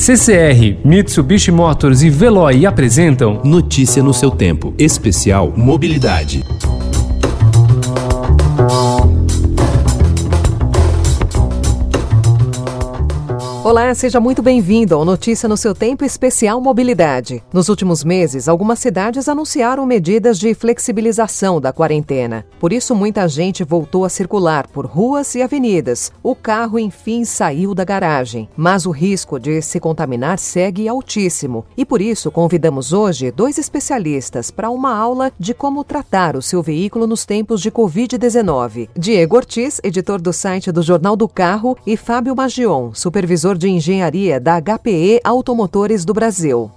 CCR, Mitsubishi Motors e Veloy apresentam Notícia no seu tempo. Especial Mobilidade. Olá, seja muito bem-vindo ao Notícia no seu Tempo Especial Mobilidade. Nos últimos meses, algumas cidades anunciaram medidas de flexibilização da quarentena. Por isso, muita gente voltou a circular por ruas e avenidas. O carro, enfim, saiu da garagem. Mas o risco de se contaminar segue altíssimo. E por isso, convidamos hoje dois especialistas para uma aula de como tratar o seu veículo nos tempos de Covid-19. Diego Ortiz, editor do site do Jornal do Carro, e Fábio Magion, supervisor de engenharia da HPE Automotores do Brasil.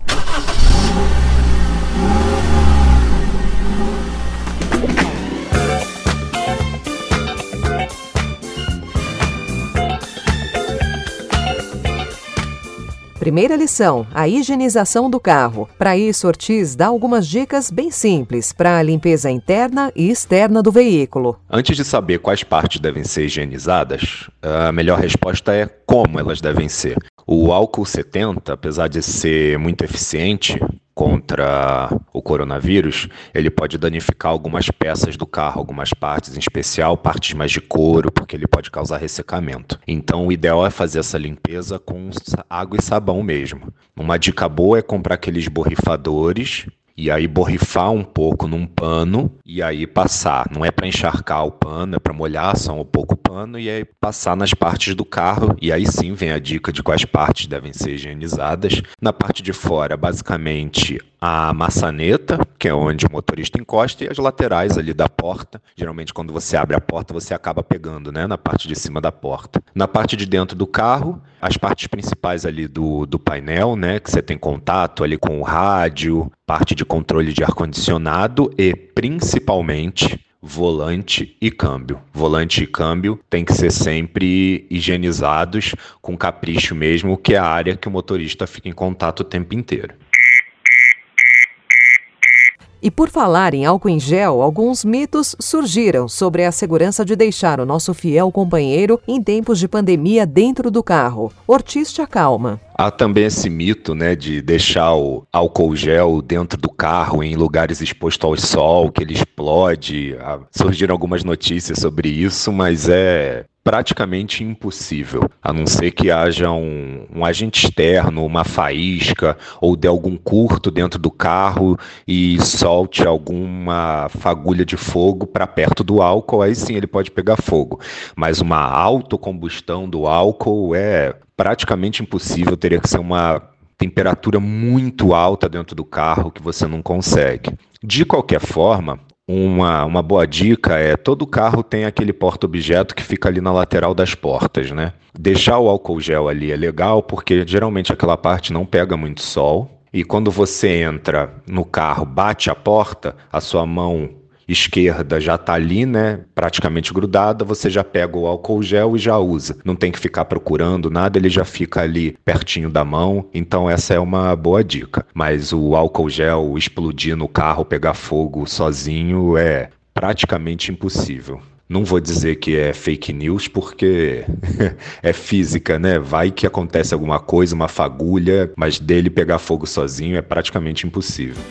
Primeira lição: a higienização do carro. Para isso, Ortiz dá algumas dicas bem simples para a limpeza interna e externa do veículo. Antes de saber quais partes devem ser higienizadas, a melhor resposta é como elas devem ser. O álcool 70, apesar de ser muito eficiente, contra o coronavírus, ele pode danificar algumas peças do carro, algumas partes, em especial partes mais de couro, porque ele pode causar ressecamento. Então, o ideal é fazer essa limpeza com água e sabão mesmo. Uma dica boa é comprar aqueles borrifadores e aí borrifar um pouco num pano e aí passar. Não é para encharcar o pano, é para molhar só um pouco o pano e aí passar nas partes do carro. E aí sim vem a dica de quais partes devem ser higienizadas. Na parte de fora, basicamente a maçaneta, que é onde o motorista encosta, e as laterais ali da porta. Geralmente, quando você abre a porta, você acaba pegando né, na parte de cima da porta. Na parte de dentro do carro, as partes principais ali do, do painel, né, que você tem contato ali com o rádio, parte de controle de ar-condicionado e, principalmente, volante e câmbio. Volante e câmbio tem que ser sempre higienizados com capricho mesmo, que é a área que o motorista fica em contato o tempo inteiro. E por falar em álcool em gel, alguns mitos surgiram sobre a segurança de deixar o nosso fiel companheiro em tempos de pandemia dentro do carro. Ortiz te acalma. Há também esse mito, né, de deixar o álcool gel dentro do carro em lugares expostos ao sol, que ele explode. Ah, surgiram algumas notícias sobre isso, mas é praticamente impossível, a não ser que haja um, um, agente externo, uma faísca ou de algum curto dentro do carro e solte alguma fagulha de fogo para perto do álcool, aí sim ele pode pegar fogo. Mas uma autocombustão do álcool é praticamente impossível, teria que ser uma temperatura muito alta dentro do carro que você não consegue. De qualquer forma, uma, uma boa dica é todo carro tem aquele porta-objeto que fica ali na lateral das portas, né? Deixar o álcool gel ali é legal porque geralmente aquela parte não pega muito sol. E quando você entra no carro, bate a porta, a sua mão esquerda já está ali, né, praticamente grudada, você já pega o álcool gel e já usa. Não tem que ficar procurando nada, ele já fica ali pertinho da mão. Então essa é uma boa dica. Mas o álcool gel explodir no carro, pegar fogo sozinho é praticamente impossível. Não vou dizer que é fake news porque é física, né? Vai que acontece alguma coisa, uma fagulha, mas dele pegar fogo sozinho é praticamente impossível.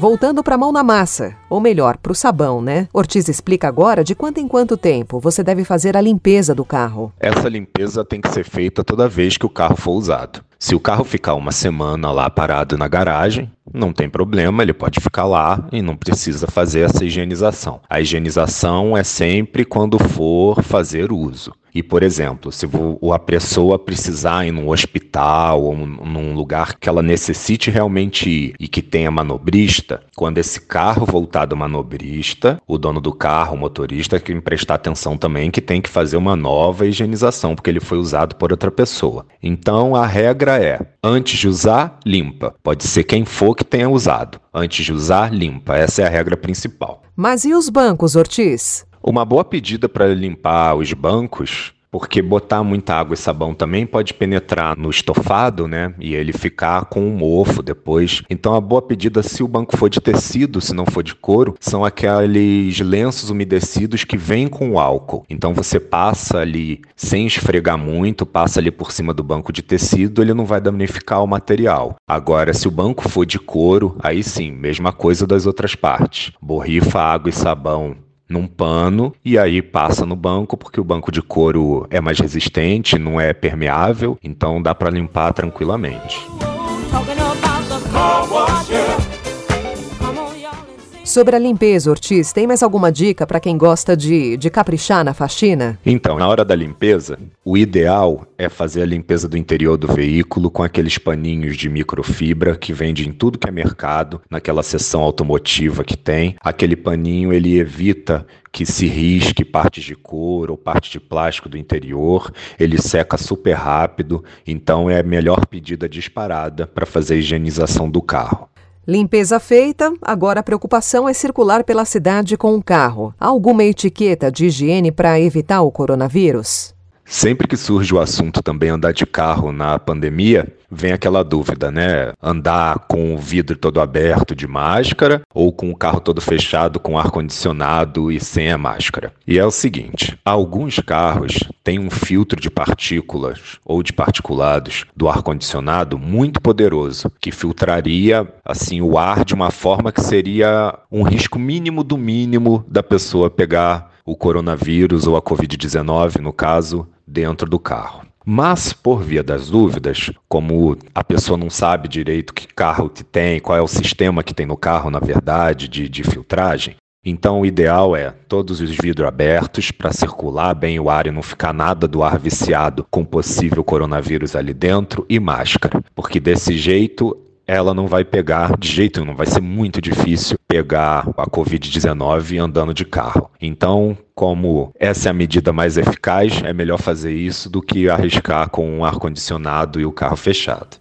Voltando para a mão na massa, ou melhor, para o sabão, né? Ortiz explica agora de quanto em quanto tempo você deve fazer a limpeza do carro. Essa limpeza tem que ser feita toda vez que o carro for usado. Se o carro ficar uma semana lá parado na garagem, não tem problema, ele pode ficar lá e não precisa fazer essa higienização. A higienização é sempre quando for fazer uso. E, por exemplo, se a pessoa precisar ir num hospital ou num lugar que ela necessite realmente ir e que tenha manobrista, quando esse carro voltar do manobrista, o dono do carro, o motorista, tem que prestar atenção também que tem que fazer uma nova higienização, porque ele foi usado por outra pessoa. Então, a regra é, antes de usar, limpa. Pode ser quem for que tenha usado. Antes de usar, limpa. Essa é a regra principal. Mas e os bancos, Ortiz? Uma boa pedida para limpar os bancos porque botar muita água e sabão também pode penetrar no estofado, né? E ele ficar com um mofo depois. Então a boa pedida, se o banco for de tecido, se não for de couro, são aqueles lenços umedecidos que vêm com o álcool. Então você passa ali sem esfregar muito, passa ali por cima do banco de tecido, ele não vai danificar o material. Agora, se o banco for de couro, aí sim, mesma coisa das outras partes. Borrifa água e sabão num pano e aí passa no banco, porque o banco de couro é mais resistente, não é permeável, então dá para limpar tranquilamente. Sobre a limpeza, Ortiz, tem mais alguma dica para quem gosta de, de caprichar na faxina? Então, na hora da limpeza, o ideal é fazer a limpeza do interior do veículo com aqueles paninhos de microfibra que vende em tudo que é mercado, naquela seção automotiva que tem. Aquele paninho ele evita que se risque partes de couro ou parte de plástico do interior, ele seca super rápido, então é a melhor pedida disparada para fazer a higienização do carro. Limpeza feita, agora a preocupação é circular pela cidade com o carro. Alguma etiqueta de higiene para evitar o coronavírus? Sempre que surge o assunto também andar de carro na pandemia, vem aquela dúvida, né? Andar com o vidro todo aberto de máscara ou com o carro todo fechado com ar condicionado e sem a máscara. E é o seguinte, alguns carros têm um filtro de partículas ou de particulados do ar condicionado muito poderoso, que filtraria assim o ar de uma forma que seria um risco mínimo do mínimo da pessoa pegar o coronavírus ou a COVID-19, no caso, dentro do carro. Mas, por via das dúvidas, como a pessoa não sabe direito que carro que tem, qual é o sistema que tem no carro, na verdade, de, de filtragem, então o ideal é todos os vidros abertos para circular bem o ar e não ficar nada do ar viciado com possível coronavírus ali dentro e máscara, porque desse jeito ela não vai pegar de jeito nenhum, vai ser muito difícil pegar a Covid-19 andando de carro. Então, como essa é a medida mais eficaz, é melhor fazer isso do que arriscar com um ar-condicionado e o carro fechado.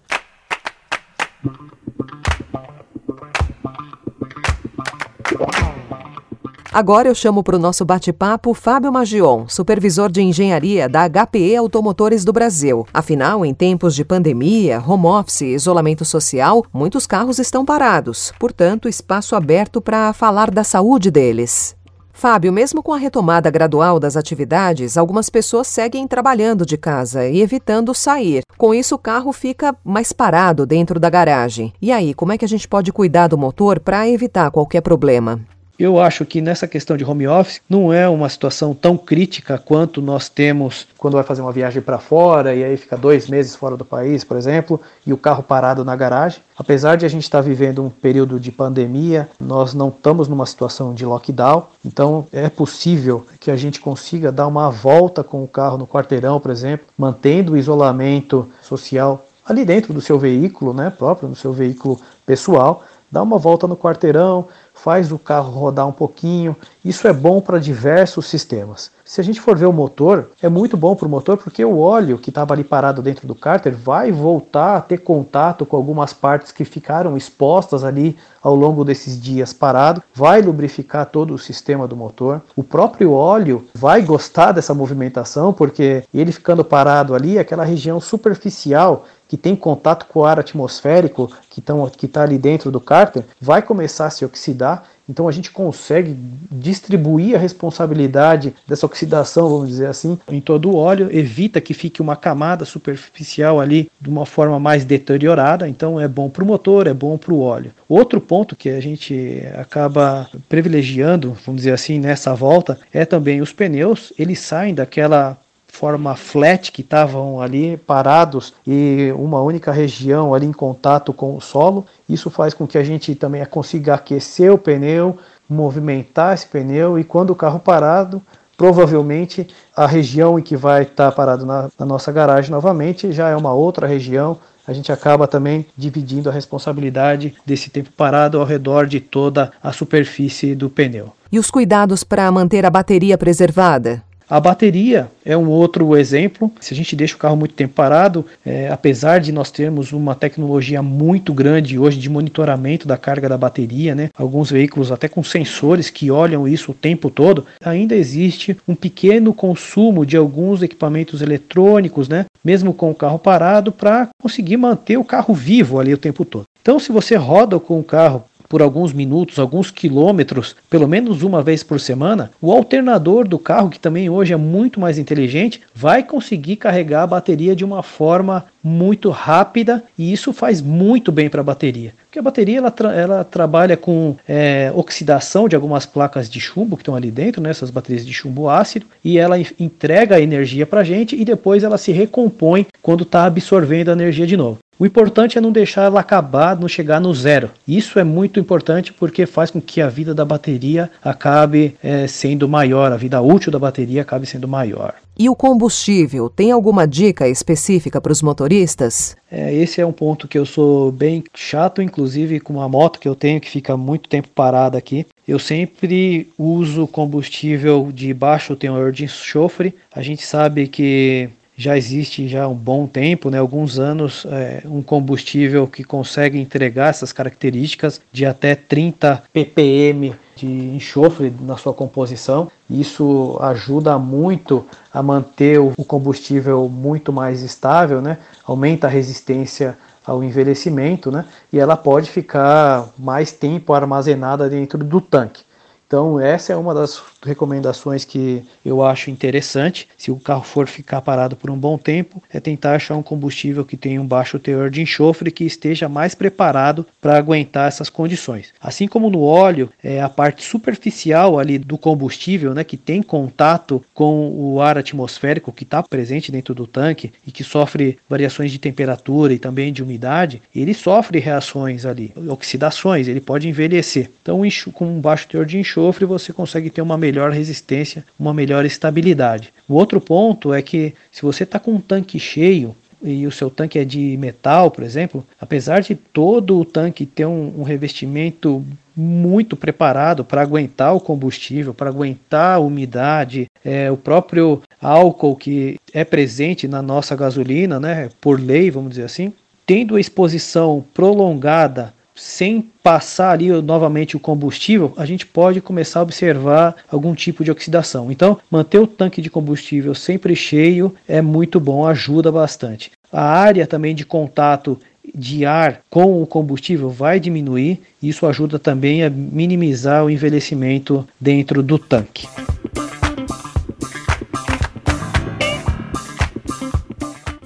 Agora eu chamo para o nosso bate-papo Fábio Magion, supervisor de engenharia da HPE Automotores do Brasil. Afinal, em tempos de pandemia, home office e isolamento social, muitos carros estão parados, portanto, espaço aberto para falar da saúde deles. Fábio, mesmo com a retomada gradual das atividades, algumas pessoas seguem trabalhando de casa e evitando sair. Com isso, o carro fica mais parado dentro da garagem. E aí, como é que a gente pode cuidar do motor para evitar qualquer problema? Eu acho que nessa questão de home office não é uma situação tão crítica quanto nós temos quando vai fazer uma viagem para fora e aí fica dois meses fora do país, por exemplo, e o carro parado na garagem. Apesar de a gente estar tá vivendo um período de pandemia, nós não estamos numa situação de lockdown, então é possível que a gente consiga dar uma volta com o carro no quarteirão, por exemplo, mantendo o isolamento social ali dentro do seu veículo, né, próprio, no seu veículo pessoal, dá uma volta no quarteirão, faz o carro rodar um pouquinho. Isso é bom para diversos sistemas. Se a gente for ver o motor, é muito bom para o motor porque o óleo que estava ali parado dentro do cárter vai voltar a ter contato com algumas partes que ficaram expostas ali ao longo desses dias parado, vai lubrificar todo o sistema do motor. O próprio óleo vai gostar dessa movimentação porque ele ficando parado ali, aquela região superficial que tem contato com o ar atmosférico que está que tá ali dentro do cárter, vai começar a se oxidar. Então a gente consegue distribuir a responsabilidade dessa oxidação, vamos dizer assim, em todo o óleo, evita que fique uma camada superficial ali de uma forma mais deteriorada. Então é bom para o motor, é bom para o óleo. Outro ponto que a gente acaba privilegiando, vamos dizer assim, nessa volta, é também os pneus. Eles saem daquela forma flat que estavam ali parados e uma única região ali em contato com o solo. Isso faz com que a gente também consiga aquecer o pneu, movimentar esse pneu e quando o carro parado, provavelmente a região em que vai estar parado na, na nossa garagem novamente já é uma outra região. A gente acaba também dividindo a responsabilidade desse tempo parado ao redor de toda a superfície do pneu. E os cuidados para manter a bateria preservada? A bateria é um outro exemplo. Se a gente deixa o carro muito tempo parado, é, apesar de nós termos uma tecnologia muito grande hoje de monitoramento da carga da bateria, né, alguns veículos até com sensores que olham isso o tempo todo, ainda existe um pequeno consumo de alguns equipamentos eletrônicos, né, mesmo com o carro parado, para conseguir manter o carro vivo ali o tempo todo. Então, se você roda com o carro por alguns minutos, alguns quilômetros, pelo menos uma vez por semana, o alternador do carro, que também hoje é muito mais inteligente, vai conseguir carregar a bateria de uma forma muito rápida e isso faz muito bem para a bateria. Porque a bateria ela, tra ela trabalha com é, oxidação de algumas placas de chumbo que estão ali dentro, né, essas baterias de chumbo ácido, e ela entrega a energia para a gente e depois ela se recompõe quando está absorvendo a energia de novo. O importante é não deixar ela acabar, não chegar no zero. Isso é muito importante porque faz com que a vida da bateria acabe é, sendo maior, a vida útil da bateria acabe sendo maior. E o combustível, tem alguma dica específica para os motoristas? É, esse é um ponto que eu sou bem chato, inclusive com uma moto que eu tenho que fica muito tempo parada aqui. Eu sempre uso combustível de baixo teor de enxofre. A gente sabe que já existe já um bom tempo, né, alguns anos, é, um combustível que consegue entregar essas características de até 30 ppm de enxofre na sua composição. Isso ajuda muito a manter o combustível muito mais estável, né? aumenta a resistência ao envelhecimento né? e ela pode ficar mais tempo armazenada dentro do tanque. Então, essa é uma das recomendações que eu acho interessante. Se o carro for ficar parado por um bom tempo, é tentar achar um combustível que tenha um baixo teor de enxofre que esteja mais preparado para aguentar essas condições. Assim como no óleo, é a parte superficial ali do combustível, né, que tem contato com o ar atmosférico que está presente dentro do tanque e que sofre variações de temperatura e também de umidade, ele sofre reações ali, oxidações, ele pode envelhecer. Então, com um baixo teor de enxofre enxofre, você consegue ter uma melhor resistência, uma melhor estabilidade. O outro ponto é que se você está com um tanque cheio, e o seu tanque é de metal, por exemplo, apesar de todo o tanque ter um, um revestimento muito preparado para aguentar o combustível, para aguentar a umidade, é, o próprio álcool que é presente na nossa gasolina, né, por lei, vamos dizer assim, tendo a exposição prolongada sem passar ali novamente o combustível, a gente pode começar a observar algum tipo de oxidação. Então, manter o tanque de combustível sempre cheio é muito bom, ajuda bastante. A área também de contato de ar com o combustível vai diminuir, isso ajuda também a minimizar o envelhecimento dentro do tanque.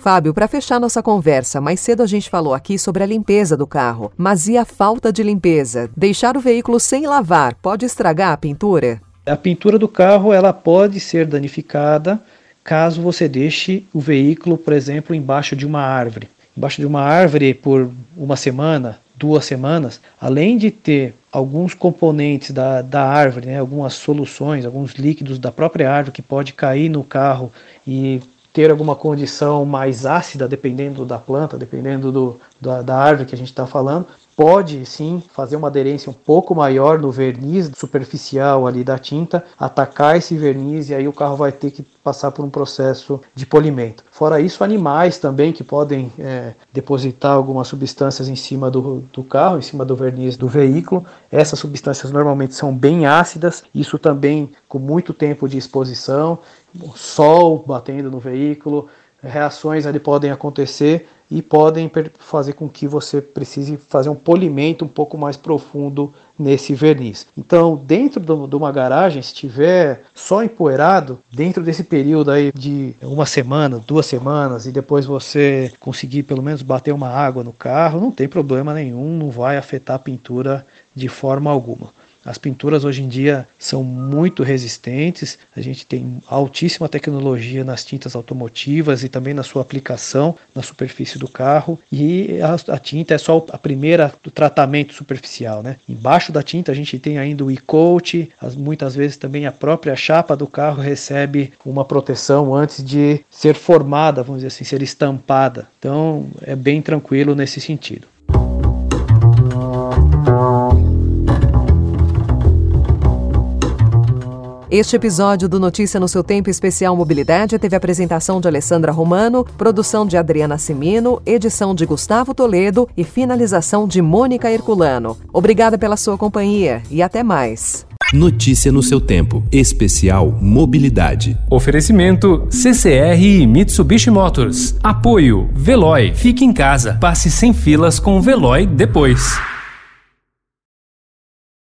Fábio, para fechar nossa conversa, mais cedo a gente falou aqui sobre a limpeza do carro, mas e a falta de limpeza? Deixar o veículo sem lavar pode estragar a pintura? A pintura do carro ela pode ser danificada caso você deixe o veículo, por exemplo, embaixo de uma árvore. Embaixo de uma árvore por uma semana, duas semanas, além de ter alguns componentes da, da árvore, né, algumas soluções, alguns líquidos da própria árvore que pode cair no carro e ter alguma condição mais ácida, dependendo da planta, dependendo do, da, da árvore que a gente está falando, pode sim fazer uma aderência um pouco maior no verniz superficial ali da tinta, atacar esse verniz e aí o carro vai ter que passar por um processo de polimento. Fora isso, animais também que podem é, depositar algumas substâncias em cima do, do carro, em cima do verniz do veículo. Essas substâncias normalmente são bem ácidas, isso também com muito tempo de exposição, sol batendo no veículo, reações ali podem acontecer e podem fazer com que você precise fazer um polimento um pouco mais profundo nesse verniz. Então, dentro de uma garagem, se estiver só empoeirado, dentro desse período aí de uma semana, duas semanas, e depois você conseguir pelo menos bater uma água no carro, não tem problema nenhum, não vai afetar a pintura de forma alguma. As pinturas hoje em dia são muito resistentes, a gente tem altíssima tecnologia nas tintas automotivas e também na sua aplicação na superfície do carro, e a, a tinta é só a primeira do tratamento superficial. Né? Embaixo da tinta a gente tem ainda o e-coat, muitas vezes também a própria chapa do carro recebe uma proteção antes de ser formada, vamos dizer assim, ser estampada. Então é bem tranquilo nesse sentido. Este episódio do Notícia no seu Tempo Especial Mobilidade teve apresentação de Alessandra Romano, produção de Adriana Simino, edição de Gustavo Toledo e finalização de Mônica Herculano. Obrigada pela sua companhia e até mais. Notícia no seu tempo. Especial Mobilidade. Oferecimento CCR e Mitsubishi Motors. Apoio Veloy. Fique em casa. Passe sem filas com o Veloy depois.